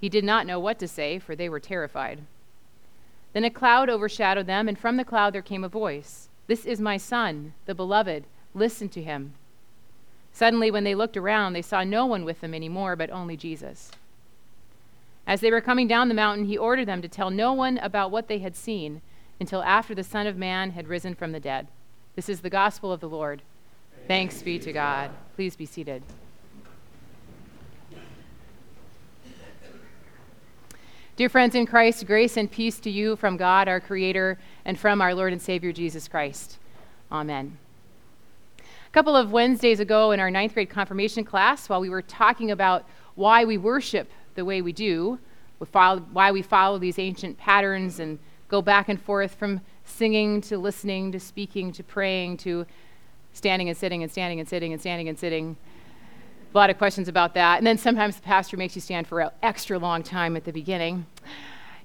He did not know what to say, for they were terrified. Then a cloud overshadowed them, and from the cloud there came a voice This is my son, the beloved. Listen to him. Suddenly, when they looked around, they saw no one with them anymore, but only Jesus. As they were coming down the mountain, he ordered them to tell no one about what they had seen until after the Son of Man had risen from the dead. This is the gospel of the Lord. Thanks be to God. Please be seated. Dear friends in Christ, grace and peace to you from God, our Creator, and from our Lord and Savior Jesus Christ. Amen. A couple of Wednesdays ago in our ninth grade confirmation class, while we were talking about why we worship the way we do, why we follow these ancient patterns and go back and forth from singing to listening to speaking to praying to standing and sitting and standing and sitting and standing and sitting a lot of questions about that. And then sometimes the pastor makes you stand for an extra long time at the beginning.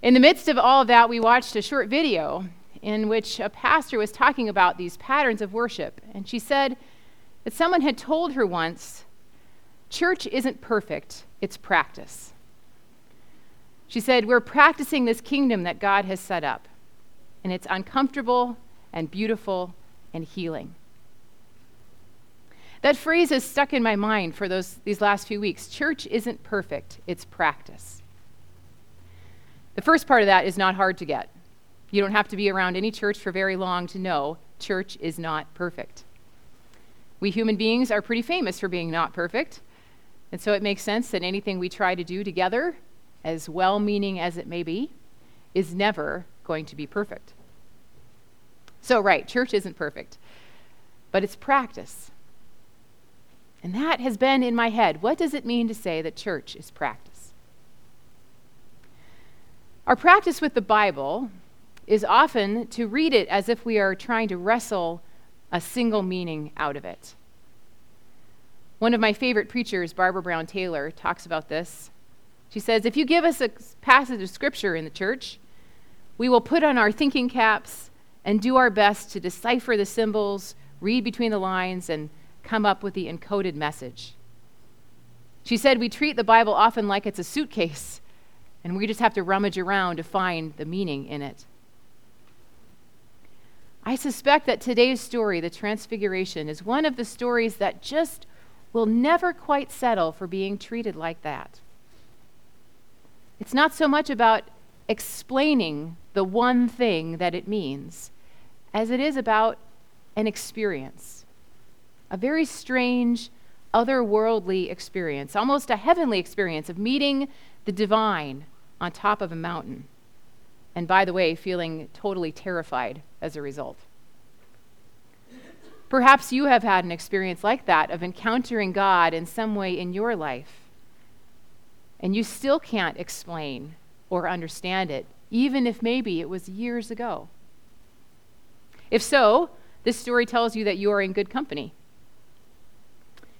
In the midst of all of that, we watched a short video in which a pastor was talking about these patterns of worship. And she said that someone had told her once church isn't perfect, it's practice. She said, We're practicing this kingdom that God has set up, and it's uncomfortable and beautiful and healing. That phrase has stuck in my mind for those, these last few weeks. Church isn't perfect, it's practice. The first part of that is not hard to get. You don't have to be around any church for very long to know church is not perfect. We human beings are pretty famous for being not perfect, and so it makes sense that anything we try to do together, as well meaning as it may be, is never going to be perfect. So, right, church isn't perfect, but it's practice. And that has been in my head. What does it mean to say that church is practice? Our practice with the Bible is often to read it as if we are trying to wrestle a single meaning out of it. One of my favorite preachers, Barbara Brown Taylor, talks about this. She says, If you give us a passage of scripture in the church, we will put on our thinking caps and do our best to decipher the symbols, read between the lines, and come up with the encoded message. She said, We treat the Bible often like it's a suitcase, and we just have to rummage around to find the meaning in it. I suspect that today's story, the Transfiguration, is one of the stories that just will never quite settle for being treated like that. It's not so much about explaining the one thing that it means as it is about an experience a very strange, otherworldly experience, almost a heavenly experience of meeting the divine on top of a mountain. And by the way, feeling totally terrified as a result. Perhaps you have had an experience like that of encountering God in some way in your life, and you still can't explain or understand it, even if maybe it was years ago. If so, this story tells you that you are in good company.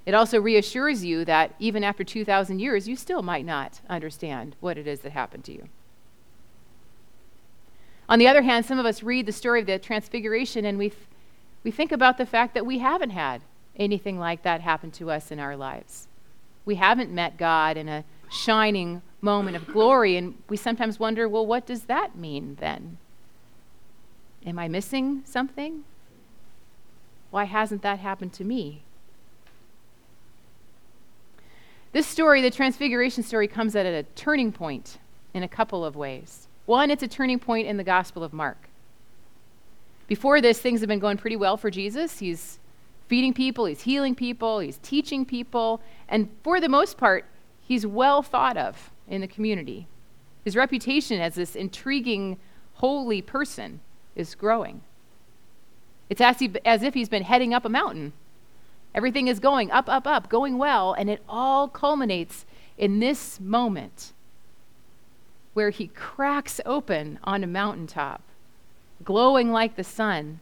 It also reassures you that even after 2,000 years, you still might not understand what it is that happened to you. On the other hand, some of us read the story of the Transfiguration and we, we think about the fact that we haven't had anything like that happen to us in our lives. We haven't met God in a shining moment of glory, and we sometimes wonder well, what does that mean then? Am I missing something? Why hasn't that happened to me? This story, the Transfiguration story, comes at a turning point in a couple of ways. One, it's a turning point in the Gospel of Mark. Before this, things have been going pretty well for Jesus. He's feeding people, he's healing people, he's teaching people, and for the most part, he's well thought of in the community. His reputation as this intriguing, holy person is growing. It's as, he, as if he's been heading up a mountain Everything is going up, up, up, going well, and it all culminates in this moment where he cracks open on a mountaintop, glowing like the sun.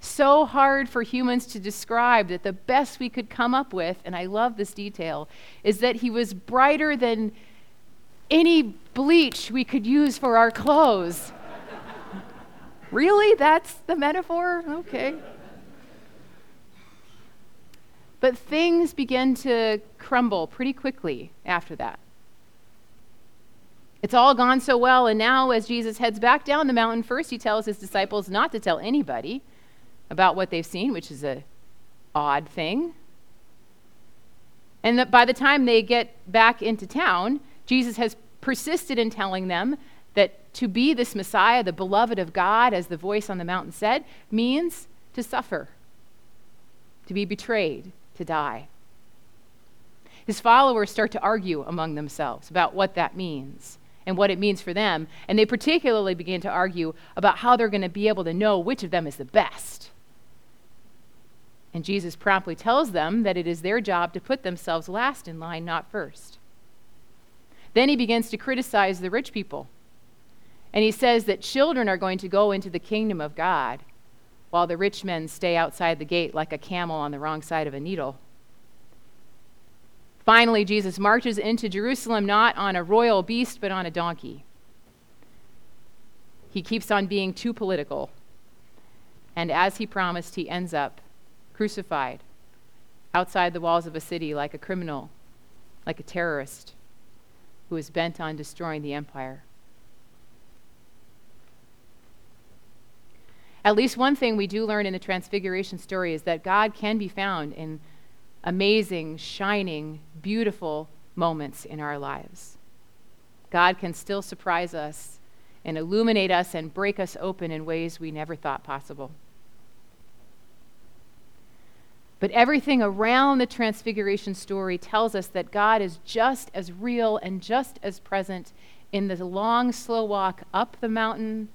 So hard for humans to describe that the best we could come up with, and I love this detail, is that he was brighter than any bleach we could use for our clothes. really? That's the metaphor? Okay. But things begin to crumble pretty quickly after that. It's all gone so well, and now as Jesus heads back down the mountain, first he tells his disciples not to tell anybody about what they've seen, which is a odd thing. And that by the time they get back into town, Jesus has persisted in telling them that to be this Messiah, the beloved of God, as the voice on the mountain said, means to suffer, to be betrayed, to die. His followers start to argue among themselves about what that means and what it means for them. And they particularly begin to argue about how they're going to be able to know which of them is the best. And Jesus promptly tells them that it is their job to put themselves last in line, not first. Then he begins to criticize the rich people. And he says that children are going to go into the kingdom of God while the rich men stay outside the gate like a camel on the wrong side of a needle. Finally, Jesus marches into Jerusalem not on a royal beast, but on a donkey. He keeps on being too political. And as he promised, he ends up crucified outside the walls of a city like a criminal, like a terrorist who is bent on destroying the empire. At least one thing we do learn in the Transfiguration story is that God can be found in amazing, shining, beautiful moments in our lives. God can still surprise us and illuminate us and break us open in ways we never thought possible. But everything around the Transfiguration story tells us that God is just as real and just as present in the long, slow walk up the mountain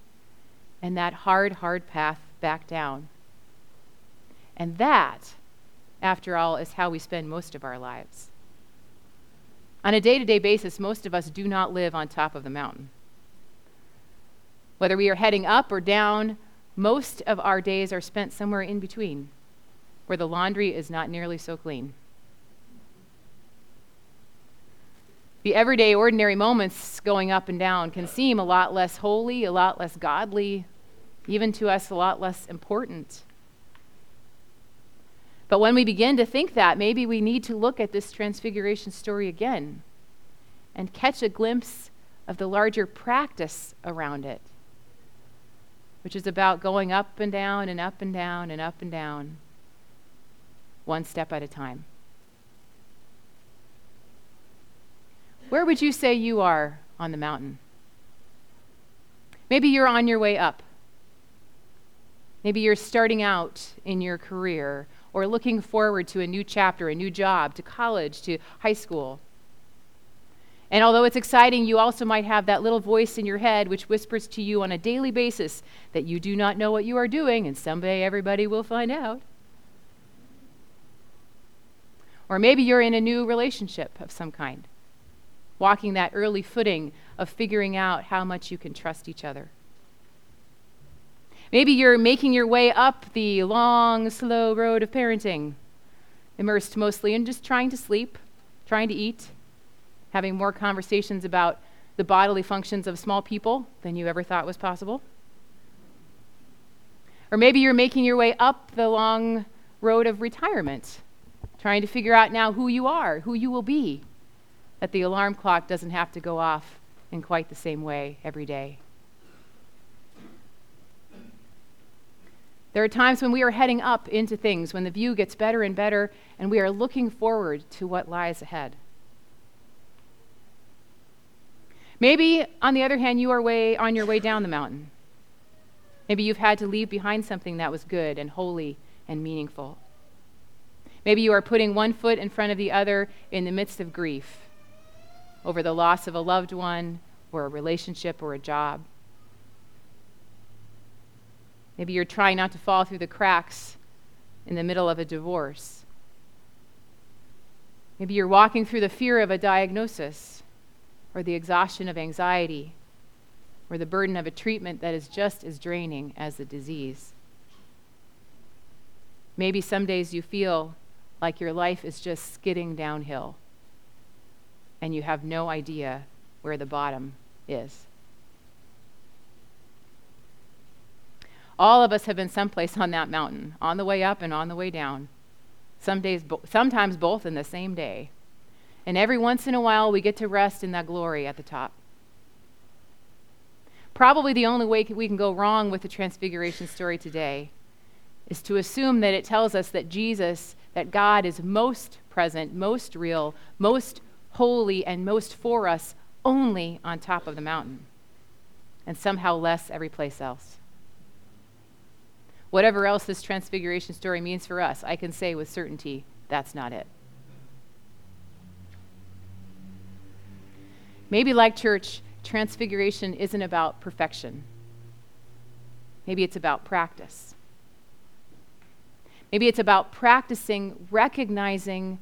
and that hard, hard path back down. And that after all, is how we spend most of our lives. On a day to day basis, most of us do not live on top of the mountain. Whether we are heading up or down, most of our days are spent somewhere in between, where the laundry is not nearly so clean. The everyday, ordinary moments going up and down can seem a lot less holy, a lot less godly, even to us, a lot less important. But when we begin to think that, maybe we need to look at this transfiguration story again and catch a glimpse of the larger practice around it, which is about going up and down and up and down and up and down, one step at a time. Where would you say you are on the mountain? Maybe you're on your way up. Maybe you're starting out in your career or looking forward to a new chapter, a new job, to college, to high school. And although it's exciting, you also might have that little voice in your head which whispers to you on a daily basis that you do not know what you are doing and someday everybody will find out. Or maybe you're in a new relationship of some kind, walking that early footing of figuring out how much you can trust each other. Maybe you're making your way up the long, slow road of parenting, immersed mostly in just trying to sleep, trying to eat, having more conversations about the bodily functions of small people than you ever thought was possible. Or maybe you're making your way up the long road of retirement, trying to figure out now who you are, who you will be, that the alarm clock doesn't have to go off in quite the same way every day. There are times when we are heading up into things, when the view gets better and better, and we are looking forward to what lies ahead. Maybe, on the other hand, you are way on your way down the mountain. Maybe you've had to leave behind something that was good and holy and meaningful. Maybe you are putting one foot in front of the other in the midst of grief over the loss of a loved one or a relationship or a job. Maybe you're trying not to fall through the cracks in the middle of a divorce. Maybe you're walking through the fear of a diagnosis, or the exhaustion of anxiety, or the burden of a treatment that is just as draining as the disease. Maybe some days you feel like your life is just skidding downhill and you have no idea where the bottom is. All of us have been someplace on that mountain, on the way up and on the way down. Some days, sometimes both in the same day. And every once in a while, we get to rest in that glory at the top. Probably the only way we can go wrong with the Transfiguration story today is to assume that it tells us that Jesus, that God is most present, most real, most holy, and most for us only on top of the mountain, and somehow less every place else. Whatever else this transfiguration story means for us, I can say with certainty that's not it. Maybe, like church, transfiguration isn't about perfection. Maybe it's about practice. Maybe it's about practicing recognizing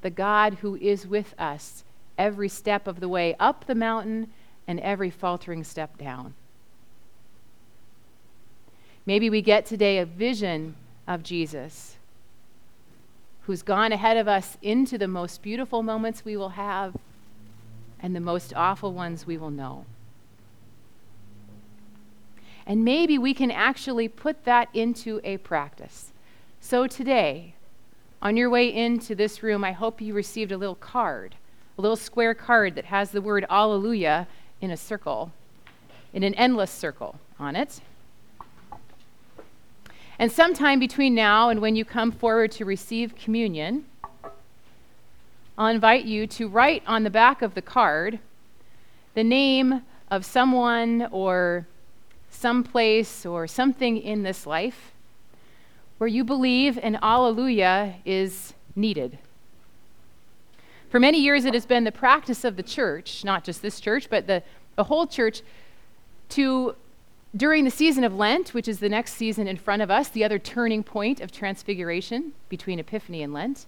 the God who is with us every step of the way up the mountain and every faltering step down. Maybe we get today a vision of Jesus who's gone ahead of us into the most beautiful moments we will have and the most awful ones we will know. And maybe we can actually put that into a practice. So today, on your way into this room, I hope you received a little card, a little square card that has the word Alleluia in a circle, in an endless circle on it. And sometime between now and when you come forward to receive communion, I'll invite you to write on the back of the card the name of someone or some place or something in this life where you believe an Alleluia is needed. For many years, it has been the practice of the church, not just this church, but the, the whole church, to during the season of Lent, which is the next season in front of us, the other turning point of transfiguration between Epiphany and Lent,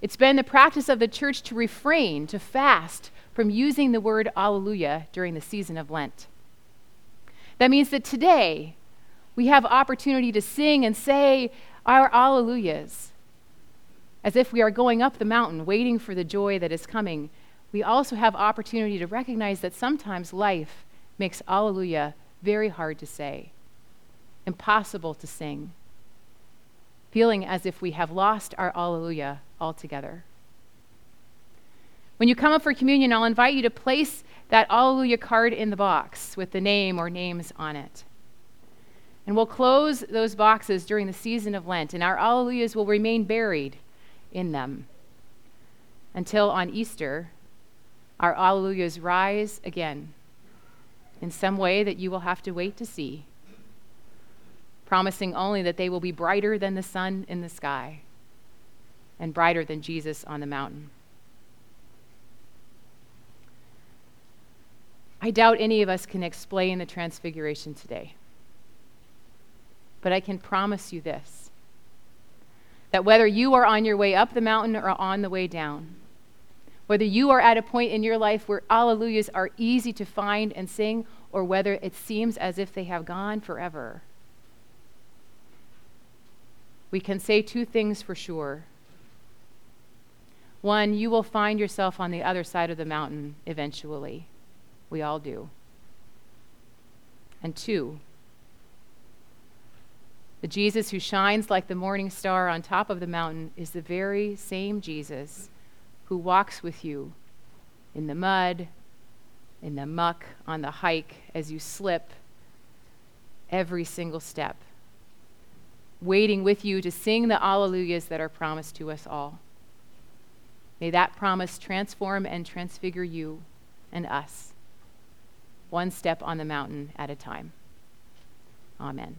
it's been the practice of the church to refrain, to fast from using the word Alleluia during the season of Lent. That means that today we have opportunity to sing and say our Alleluias as if we are going up the mountain, waiting for the joy that is coming. We also have opportunity to recognize that sometimes life makes Alleluia very hard to say, impossible to sing, feeling as if we have lost our Alleluia altogether. When you come up for communion, I'll invite you to place that Alleluia card in the box with the name or names on it. And we'll close those boxes during the season of Lent, and our Alleluias will remain buried in them until on Easter, our Alleluias rise again in some way that you will have to wait to see, promising only that they will be brighter than the sun in the sky and brighter than Jesus on the mountain. I doubt any of us can explain the transfiguration today. But I can promise you this that whether you are on your way up the mountain or on the way down, whether you are at a point in your life where alleluias are easy to find and sing, or whether it seems as if they have gone forever, we can say two things for sure. One, you will find yourself on the other side of the mountain eventually. We all do. And two, the Jesus who shines like the morning star on top of the mountain is the very same Jesus who walks with you in the mud, in the muck, on the hike, as you slip every single step, waiting with you to sing the Alleluias that are promised to us all. May that promise transform and transfigure you and us, one step on the mountain at a time. Amen.